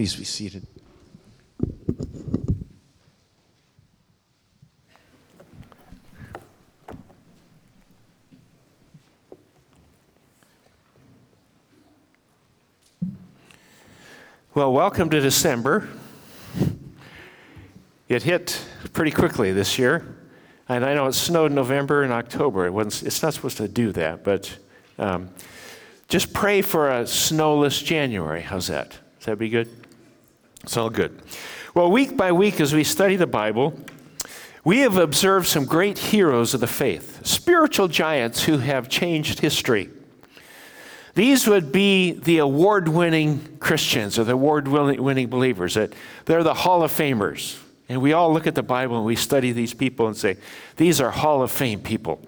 Please be seated. Well, welcome to December. It hit pretty quickly this year. And I know it snowed in November and October. It wasn't, it's not supposed to do that, but um, just pray for a snowless January. How's that? Does that be good? It's all good. Well, week by week, as we study the Bible, we have observed some great heroes of the faith, spiritual giants who have changed history. These would be the award winning Christians or the award winning believers. That they're the Hall of Famers. And we all look at the Bible and we study these people and say, these are Hall of Fame people.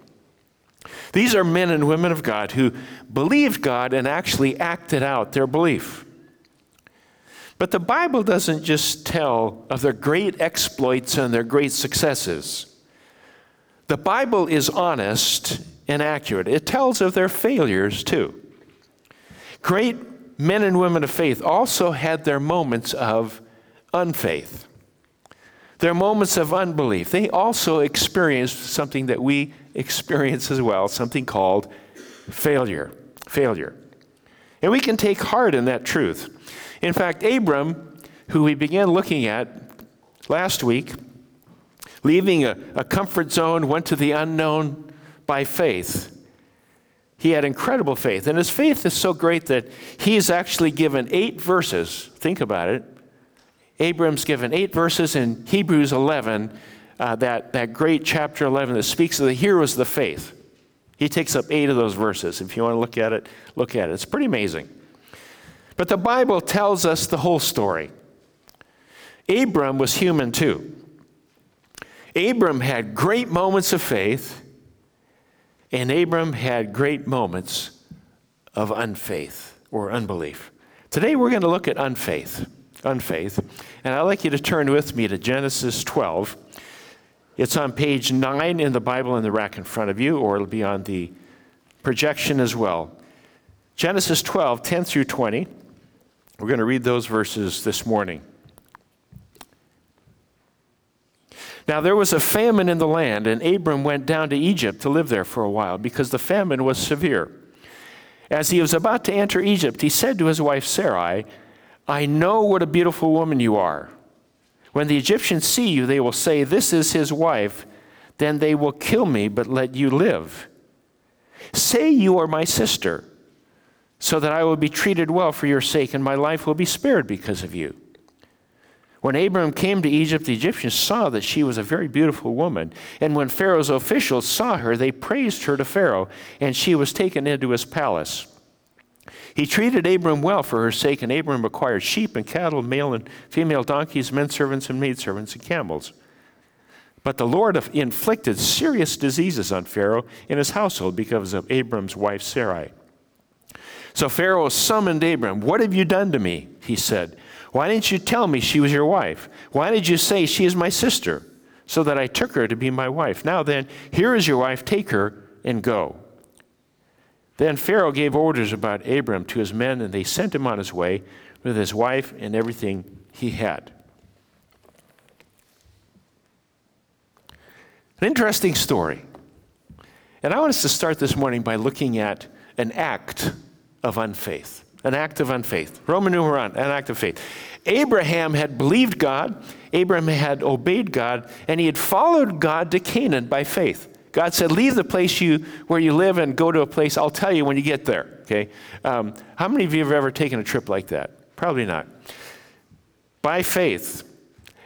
These are men and women of God who believed God and actually acted out their belief. But the Bible doesn't just tell of their great exploits and their great successes. The Bible is honest and accurate. It tells of their failures too. Great men and women of faith also had their moments of unfaith. Their moments of unbelief. They also experienced something that we experience as well, something called failure. Failure. And we can take heart in that truth. In fact, Abram, who we began looking at last week, leaving a, a comfort zone, went to the unknown by faith. He had incredible faith. And his faith is so great that he is actually given eight verses. Think about it Abram's given eight verses in Hebrews 11, uh, that, that great chapter 11 that speaks of the heroes of the faith. He takes up eight of those verses. If you want to look at it, look at it. It's pretty amazing. But the Bible tells us the whole story. Abram was human too. Abram had great moments of faith, and Abram had great moments of unfaith or unbelief. Today we're going to look at unfaith unfaith. And I'd like you to turn with me to Genesis 12. It's on page 9 in the Bible in the rack in front of you, or it'll be on the projection as well. Genesis 12, 10 through 20. We're going to read those verses this morning. Now there was a famine in the land, and Abram went down to Egypt to live there for a while because the famine was severe. As he was about to enter Egypt, he said to his wife Sarai, I know what a beautiful woman you are. When the Egyptians see you, they will say, This is his wife. Then they will kill me, but let you live. Say you are my sister, so that I will be treated well for your sake, and my life will be spared because of you. When Abram came to Egypt, the Egyptians saw that she was a very beautiful woman. And when Pharaoh's officials saw her, they praised her to Pharaoh, and she was taken into his palace. He treated Abram well for her sake, and Abram acquired sheep and cattle, male and female donkeys, men servants and maidservants, and camels. But the Lord inflicted serious diseases on Pharaoh and his household because of Abram's wife Sarai. So Pharaoh summoned Abram. What have you done to me? He said. Why didn't you tell me she was your wife? Why did you say she is my sister? So that I took her to be my wife. Now then, here is your wife. Take her and go. Then Pharaoh gave orders about Abram to his men, and they sent him on his way with his wife and everything he had. An interesting story. And I want us to start this morning by looking at an act of unfaith. An act of unfaith. Roman numeron, an act of faith. Abraham had believed God, Abraham had obeyed God, and he had followed God to Canaan by faith. God said, Leave the place you, where you live and go to a place. I'll tell you when you get there. Okay? Um, how many of you have ever taken a trip like that? Probably not. By faith.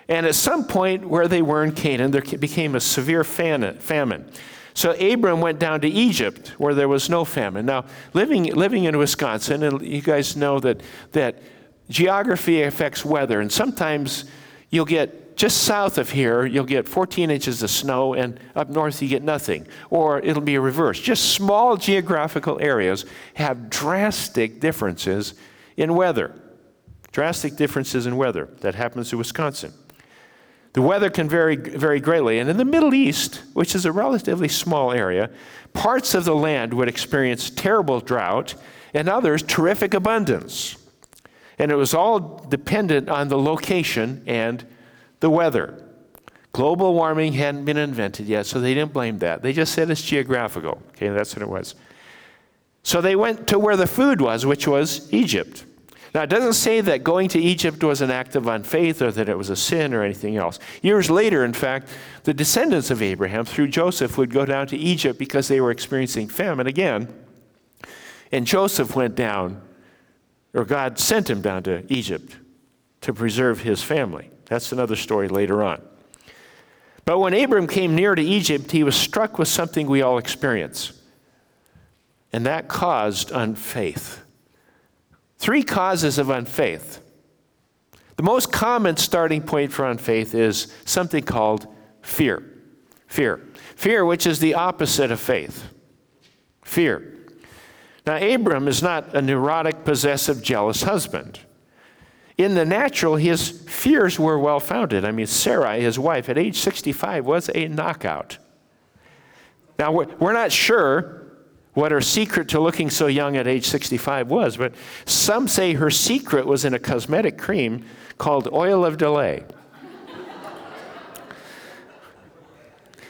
And at some point where they were in Canaan, there became a severe famine. So Abram went down to Egypt where there was no famine. Now, living, living in Wisconsin, and you guys know that, that geography affects weather, and sometimes you'll get just south of here, you'll get 14 inches of snow, and up north, you get nothing. Or it'll be a reverse. Just small geographical areas have drastic differences in weather. Drastic differences in weather. That happens in Wisconsin. The weather can vary, vary greatly. And in the Middle East, which is a relatively small area, parts of the land would experience terrible drought, and others terrific abundance. And it was all dependent on the location and the weather. Global warming hadn't been invented yet, so they didn't blame that. They just said it's geographical. Okay, that's what it was. So they went to where the food was, which was Egypt. Now, it doesn't say that going to Egypt was an act of unfaith or that it was a sin or anything else. Years later, in fact, the descendants of Abraham, through Joseph, would go down to Egypt because they were experiencing famine again. And Joseph went down, or God sent him down to Egypt to preserve his family. That's another story later on. But when Abram came near to Egypt, he was struck with something we all experience, and that caused unfaith. Three causes of unfaith. The most common starting point for unfaith is something called fear. Fear. Fear, which is the opposite of faith. Fear. Now, Abram is not a neurotic, possessive, jealous husband. In the natural, his fears were well founded. I mean, Sarai, his wife, at age 65, was a knockout. Now, we're not sure what her secret to looking so young at age 65 was, but some say her secret was in a cosmetic cream called oil of delay.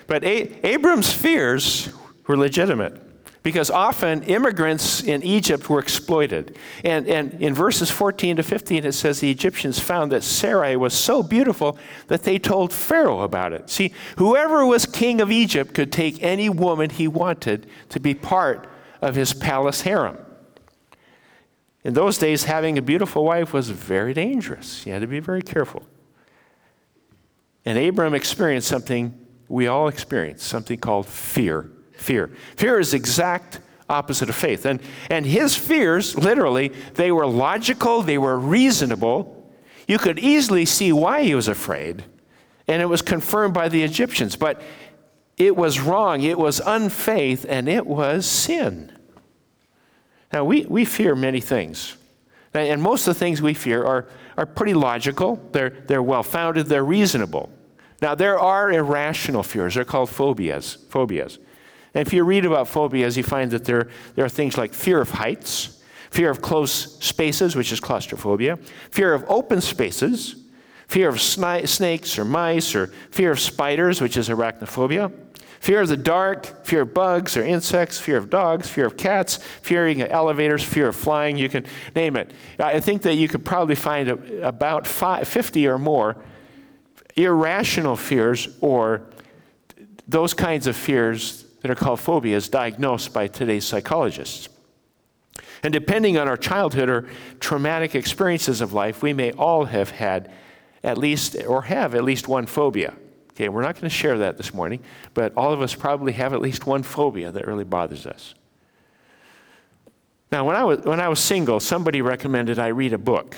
but a- Abram's fears were legitimate because often immigrants in Egypt were exploited. And, and in verses 14 to 15, it says the Egyptians found that Sarai was so beautiful that they told Pharaoh about it. See, whoever was king of Egypt could take any woman he wanted to be part of his palace harem. In those days, having a beautiful wife was very dangerous. You had to be very careful. And Abram experienced something we all experience, something called fear fear. Fear is the exact opposite of faith. And, and his fears, literally, they were logical, they were reasonable. You could easily see why he was afraid, and it was confirmed by the Egyptians. But it was wrong, it was unfaith, and it was sin. Now, we, we fear many things. And most of the things we fear are, are pretty logical, they're, they're well founded, they're reasonable. Now, there are irrational fears. They're called phobias. Phobias. And if you read about phobias, you find that there, there are things like fear of heights, fear of close spaces, which is claustrophobia, fear of open spaces, fear of sni- snakes or mice, or fear of spiders, which is arachnophobia, fear of the dark, fear of bugs or insects, fear of dogs, fear of cats, fearing elevators, fear of flying, you can name it. I think that you could probably find about five, 50 or more irrational fears or those kinds of fears that are called phobias diagnosed by today's psychologists. And depending on our childhood or traumatic experiences of life, we may all have had at least or have at least one phobia. Okay, we're not going to share that this morning, but all of us probably have at least one phobia that really bothers us. Now, when I was, when I was single, somebody recommended I read a book.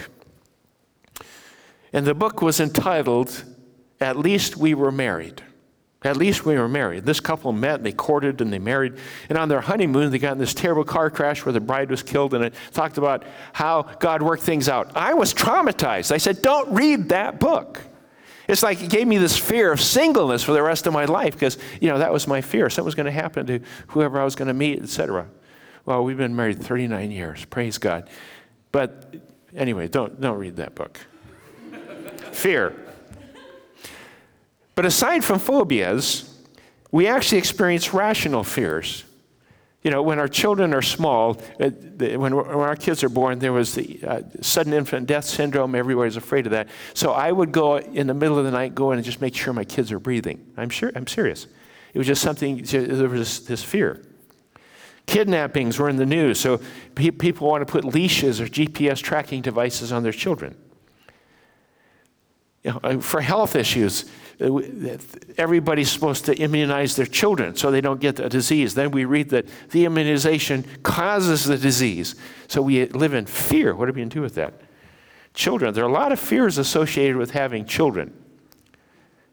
And the book was entitled, At Least We Were Married. At least we were married. This couple met, they courted, and they married. And on their honeymoon, they got in this terrible car crash where the bride was killed, and it talked about how God worked things out. I was traumatized. I said, Don't read that book. It's like it gave me this fear of singleness for the rest of my life because, you know, that was my fear. Something was going to happen to whoever I was going to meet, etc. Well, we've been married 39 years. Praise God. But anyway, don't, don't read that book. fear. But aside from phobias, we actually experience rational fears. You know, when our children are small, uh, when, our kids are born, there was the uh, sudden infant death syndrome. Everybody's afraid of that. So I would go in the middle of the night, go in and just make sure my kids are breathing. I'm sure. I'm serious. It was just something. There was this, fear. Kidnappings were in the news, so people want to put leashes or GPS tracking devices on their children. You know, uh, for health issues, Uh, everybody's supposed to immunize their children so they don't get the disease. Then we read that the immunization causes the disease. So we live in fear. What are we going to do with that? Children, there are a lot of fears associated with having children.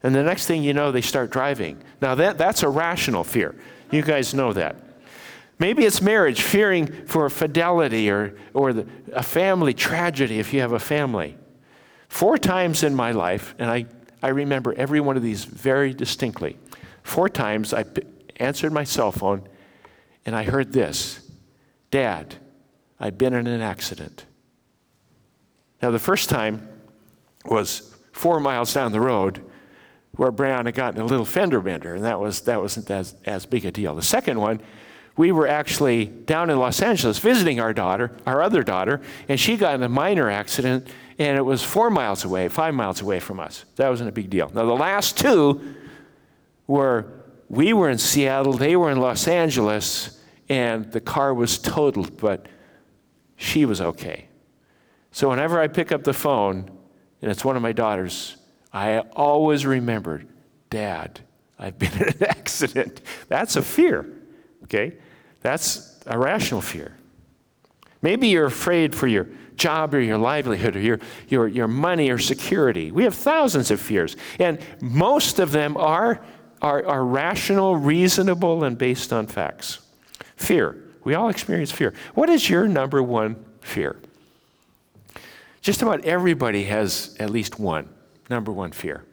And the next thing you know, they start driving. Now, that, that's a rational fear. You guys know that. Maybe it's marriage, fearing for fidelity or, or the, a family tragedy if you have a family. Four times in my life, and I I remember every one of these very distinctly. Four times I answered my cell phone and I heard this Dad, I've been in an accident. Now, the first time was four miles down the road where Brianna had gotten a little fender bender, and that, was, that wasn't as, as big a deal. The second one, we were actually down in Los Angeles visiting our daughter, our other daughter, and she got in a minor accident, and it was four miles away, five miles away from us. That wasn't a big deal. Now, the last two were we were in Seattle, they were in Los Angeles, and the car was totaled, but she was okay. So whenever I pick up the phone, and it's one of my daughters, I always remembered, Dad, I've been in an accident. That's a fear, okay? That's a rational fear. Maybe you're afraid for your job or your livelihood or your, your, your money or security. We have thousands of fears, and most of them are, are, are rational, reasonable, and based on facts. Fear. We all experience fear. What is your number one fear? Just about everybody has at least one, number one fear.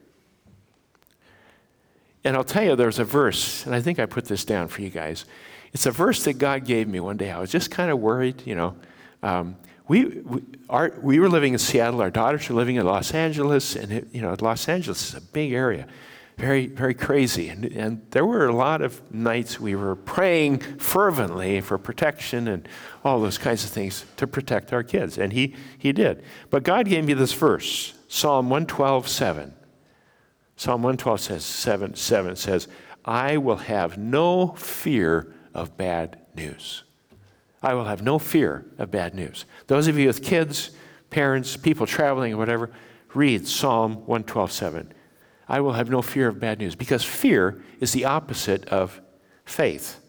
And I'll tell you, there's a verse, and I think I put this down for you guys. It's a verse that God gave me one day. I was just kind of worried, you know. Um, we, we, our, we were living in Seattle, our daughters were living in Los Angeles, and it, you know, Los Angeles is a big area very, very crazy. And, and there were a lot of nights we were praying fervently for protection and all those kinds of things to protect our kids. And he, he did. But God gave me this verse, Psalm 112, 7. Psalm 112 says, 7, 7 says, I will have no fear of bad news. I will have no fear of bad news. Those of you with kids, parents, people traveling, whatever, read Psalm 112, 7. I will have no fear of bad news because fear is the opposite of faith.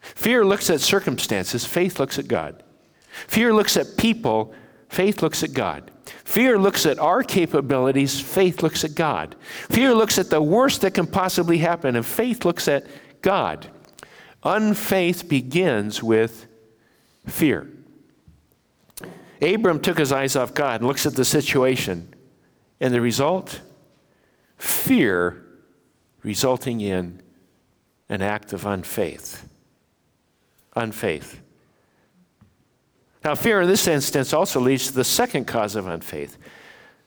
Fear looks at circumstances, faith looks at God. Fear looks at people, faith looks at God. Fear looks at our capabilities, faith looks at God. Fear looks at the worst that can possibly happen, and faith looks at God. Unfaith begins with fear. Abram took his eyes off God and looks at the situation and the result? Fear resulting in an act of unfaith. Unfaith. Now, fear in this instance also leads to the second cause of unfaith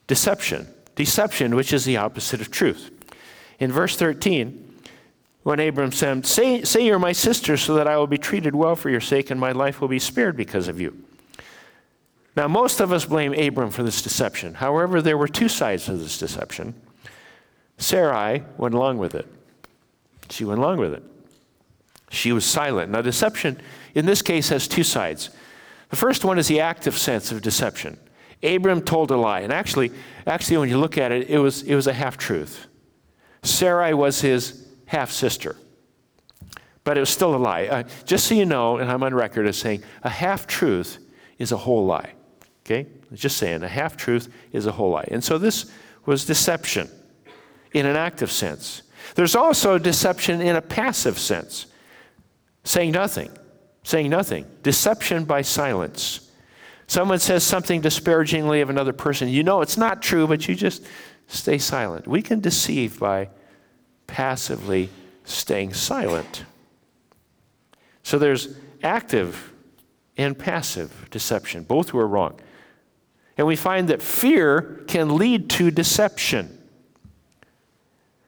deception. Deception, which is the opposite of truth. In verse 13, when Abram said, say, say you're my sister so that I will be treated well for your sake and my life will be spared because of you. Now, most of us blame Abram for this deception. However, there were two sides to this deception. Sarai went along with it. She went along with it. She was silent. Now, deception in this case has two sides. The first one is the active sense of deception. Abram told a lie. And actually, actually, when you look at it, it was, it was a half truth. Sarai was his half sister. But it was still a lie. Uh, just so you know, and I'm on record as saying, a half truth is a whole lie. Okay? Just saying, a half truth is a whole lie. And so this was deception in an active sense. There's also deception in a passive sense, saying nothing, saying nothing. Deception by silence. Someone says something disparagingly of another person. You know it's not true, but you just stay silent. We can deceive by passively staying silent. So there's active and passive deception. Both were wrong. And we find that fear can lead to deception.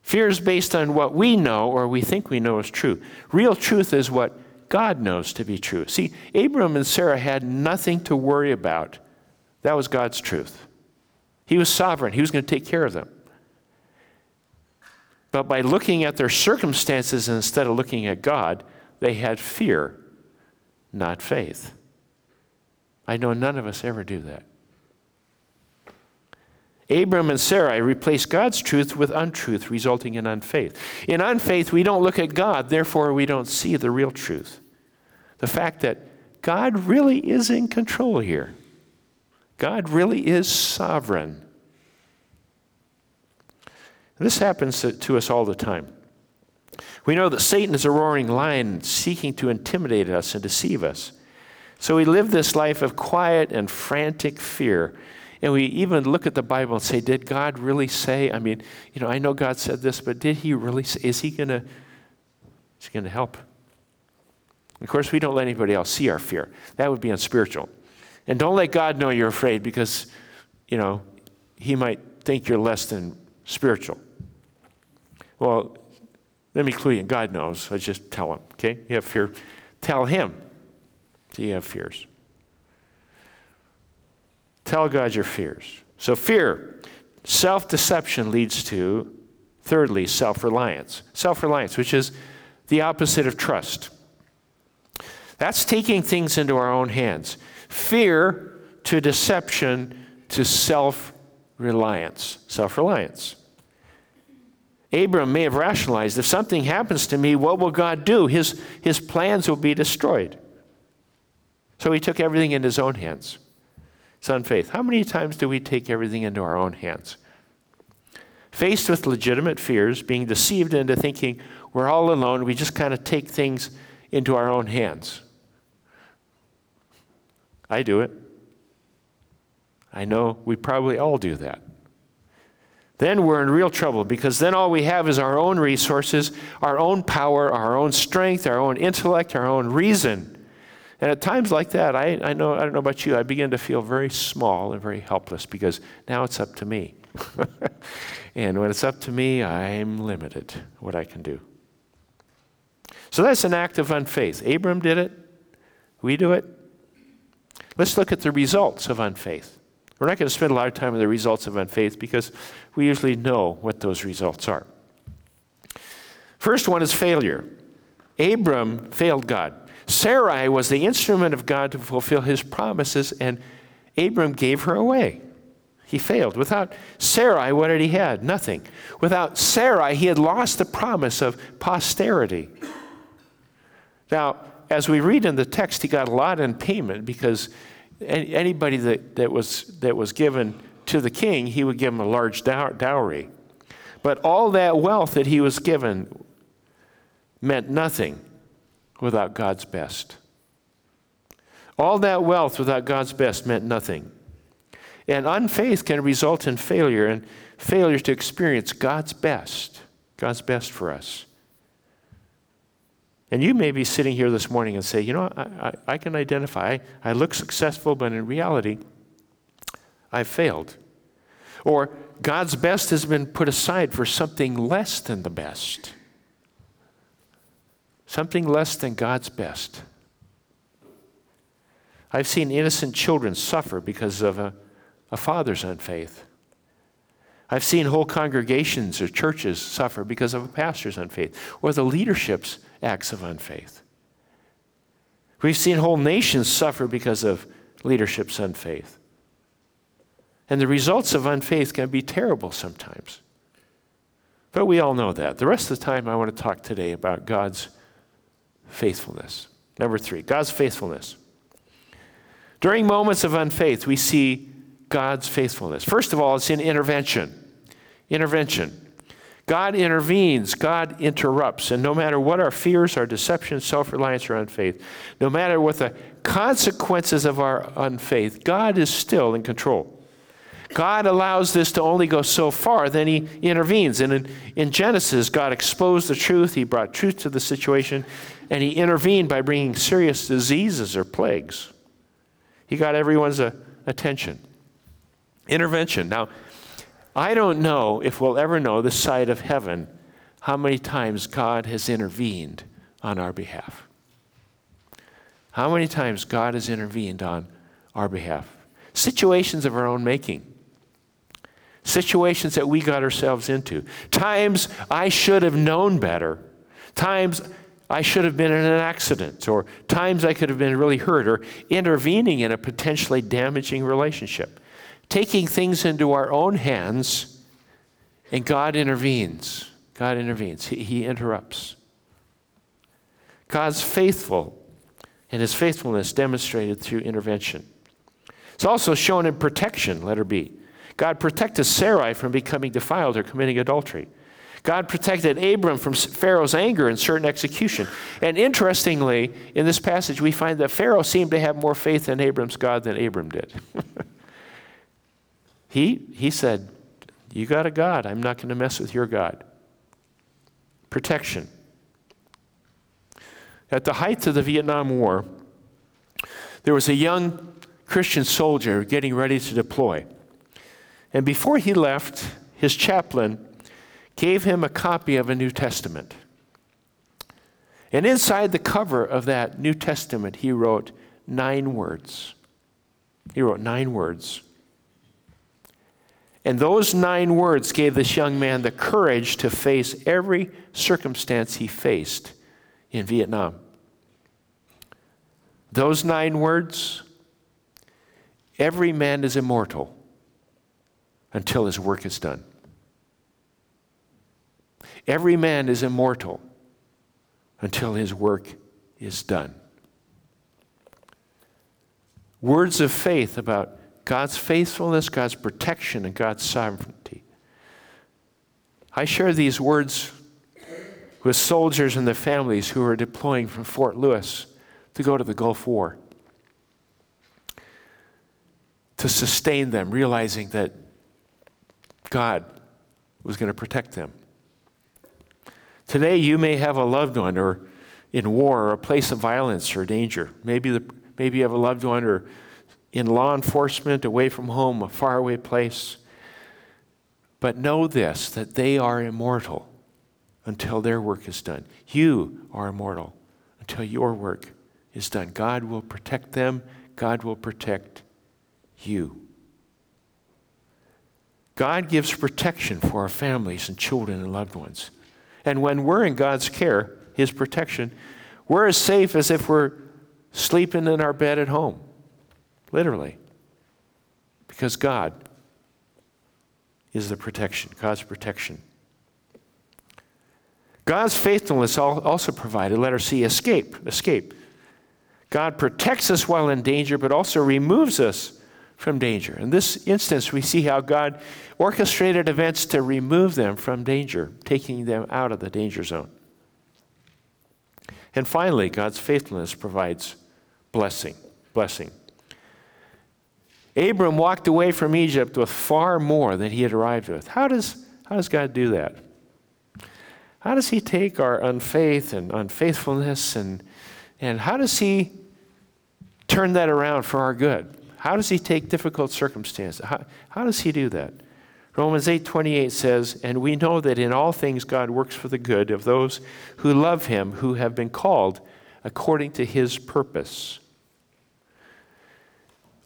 Fear is based on what we know or we think we know is true. Real truth is what God knows to be true. See, Abram and Sarah had nothing to worry about. That was God's truth. He was sovereign, He was going to take care of them. But by looking at their circumstances instead of looking at God, they had fear, not faith. I know none of us ever do that. Abram and Sarai replaced God's truth with untruth, resulting in unfaith. In unfaith, we don't look at God, therefore, we don't see the real truth. The fact that God really is in control here, God really is sovereign. This happens to, us all the time. We know that Satan is a roaring lion seeking to intimidate us and deceive us. So we live this life of quiet and frantic fear and we even look at the Bible and say, did God really say? I mean, you know, I know God said this, but did he really say? Is he going to is he going to help? Of course, we don't let anybody else see our fear. That would be unspiritual. And don't let God know you're afraid because, you know, he might think you're less than spiritual. Well, let me clue you in. God knows. I just tell him, okay? You have fear. Tell him Do you have fears. Tell God your fears. So, fear, self deception leads to, thirdly, self reliance. Self reliance, which is the opposite of trust. That's taking things into our own hands. Fear to deception to self reliance. Self reliance. Abram may have rationalized if something happens to me, what will God do? His, his plans will be destroyed. So he took everything in his own hands. It's unfaith. How many times do we take everything into our own hands? Faced with legitimate fears, being deceived into thinking we're all alone, we just kind of take things into our own hands. I do it. I know we probably all do that. Then we're in real trouble because then all we have is our own resources, our own power, our own strength, our own intellect, our own reason. And at times like that, I, I know I don't know about you, I begin to feel very small and very helpless because now it's up to me. and when it's up to me, I'm limited what I can do. So that's an act of unfaith. Abram did it. We do it. Let's look at the results of unfaith. We're not going to spend a lot of time on the results of unfaith because we usually know what those results are. First one is failure. Abram failed God. Sarai was the instrument of God to fulfill his promises, and Abram gave her away. He failed. Without Sarai, what had he had? Nothing. Without Sarai, he had lost the promise of posterity. Now, as we read in the text, he got a lot in payment because anybody that, that, was, that was given to the king, he would give him a large dowry. But all that wealth that he was given meant nothing without God's best. All that wealth without God's best meant nothing. And unfaith can result in failure and failure to experience God's best, God's best for us. And you may be sitting here this morning and say, you know, I, I, I can identify. I look successful, but in reality, I've failed. Or God's best has been put aside for something less than the best. Something less than God's best. I've seen innocent children suffer because of a, a father's unfaith. I've seen whole congregations or churches suffer because of a pastor's unfaith or the leadership's acts of unfaith. We've seen whole nations suffer because of leadership's unfaith. And the results of unfaith can be terrible sometimes. But we all know that. The rest of the time, I want to talk today about God's faithfulness. Number three, God's faithfulness. During moments of unfaith, we see God's faithfulness. First of all, it's in intervention. Intervention. God intervenes, God interrupts. And no matter what our fears, our deception, self reliance, or unfaith, no matter what the consequences of our unfaith, God is still in control. God allows this to only go so far, then He intervenes. And in, in Genesis, God exposed the truth, He brought truth to the situation, and He intervened by bringing serious diseases or plagues. He got everyone's uh, attention. Intervention. Now, I don't know if we'll ever know the side of heaven how many times God has intervened on our behalf. How many times God has intervened on our behalf? Situations of our own making. Situations that we got ourselves into. Times I should have known better. Times I should have been in an accident, or times I could have been really hurt, or intervening in a potentially damaging relationship taking things into our own hands, and God intervenes. God intervenes, He, he interrupts. God's faithful, and His faithfulness demonstrated through intervention. It's also shown in protection, letter B. God protected Sarai from becoming defiled or committing adultery. God protected Abram from Pharaoh's anger and certain execution. And interestingly, in this passage, we find that Pharaoh seemed to have more faith in Abram's God than Abram did. He, he said, You got a God. I'm not going to mess with your God. Protection. At the height of the Vietnam War, there was a young Christian soldier getting ready to deploy. And before he left, his chaplain gave him a copy of a New Testament. And inside the cover of that New Testament, he wrote nine words. He wrote nine words. And those nine words gave this young man the courage to face every circumstance he faced in Vietnam. Those nine words every man is immortal until his work is done. Every man is immortal until his work is done. Words of faith about God's faithfulness, God's protection, and God's sovereignty. I share these words with soldiers and their families who are deploying from Fort Lewis to go to the Gulf War. To sustain them, realizing that God was going to protect them. Today, you may have a loved one or in war or a place of violence or danger. Maybe, the, maybe you have a loved one or in law enforcement, away from home, a faraway place. But know this that they are immortal until their work is done. You are immortal until your work is done. God will protect them, God will protect you. God gives protection for our families and children and loved ones. And when we're in God's care, His protection, we're as safe as if we're sleeping in our bed at home. Literally. Because God is the protection, God's protection. God's faithfulness also provided, letter C, escape. Escape. God protects us while in danger, but also removes us from danger. In this instance, we see how God orchestrated events to remove them from danger, taking them out of the danger zone. And finally, God's faithfulness provides blessing. Blessing. Abram walked away from Egypt with far more than he had arrived with. How does, how does God do that? How does he take our unfaith and unfaithfulness and, and how does he turn that around for our good? How does he take difficult circumstances? How, how does he do that? Romans 8:28 says, "And we know that in all things God works for the good of those who love him, who have been called according to his purpose."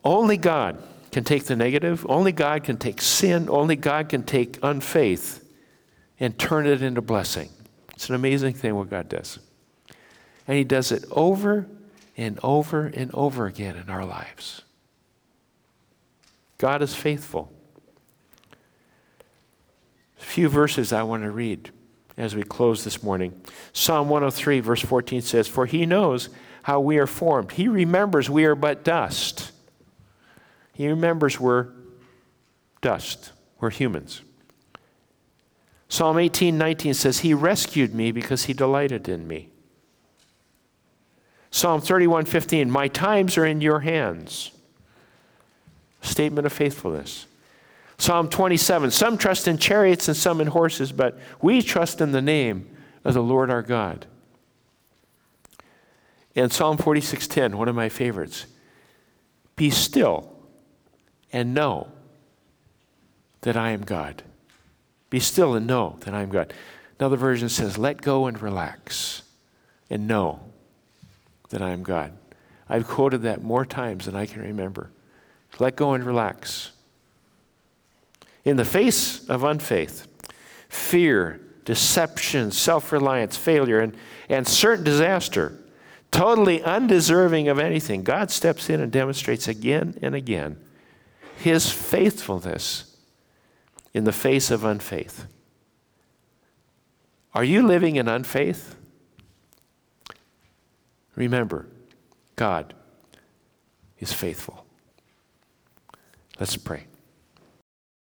Only God can take the negative, only God can take sin, only God can take unfaith and turn it into blessing. It's an amazing thing what God does. And he does it over and over and over again in our lives. God is faithful. A few verses I want to read as we close this morning. Psalm 103, verse 14 says, For he knows how we are formed. He remembers we are but dust. He remembers we're dust. We're humans. Psalm 18, 19 says, He rescued me because he delighted in me. Psalm 31, 15, My times are in your hands statement of faithfulness. Psalm 27 Some trust in chariots and some in horses, but we trust in the name of the Lord our God. And Psalm 46:10, one of my favorites. Be still and know that I am God. Be still and know that I am God. Another version says, let go and relax and know that I am God. I've quoted that more times than I can remember. Let go and relax. In the face of unfaith, fear, deception, self reliance, failure, and, and certain disaster, totally undeserving of anything, God steps in and demonstrates again and again his faithfulness in the face of unfaith. Are you living in unfaith? Remember, God is faithful. Let's pray.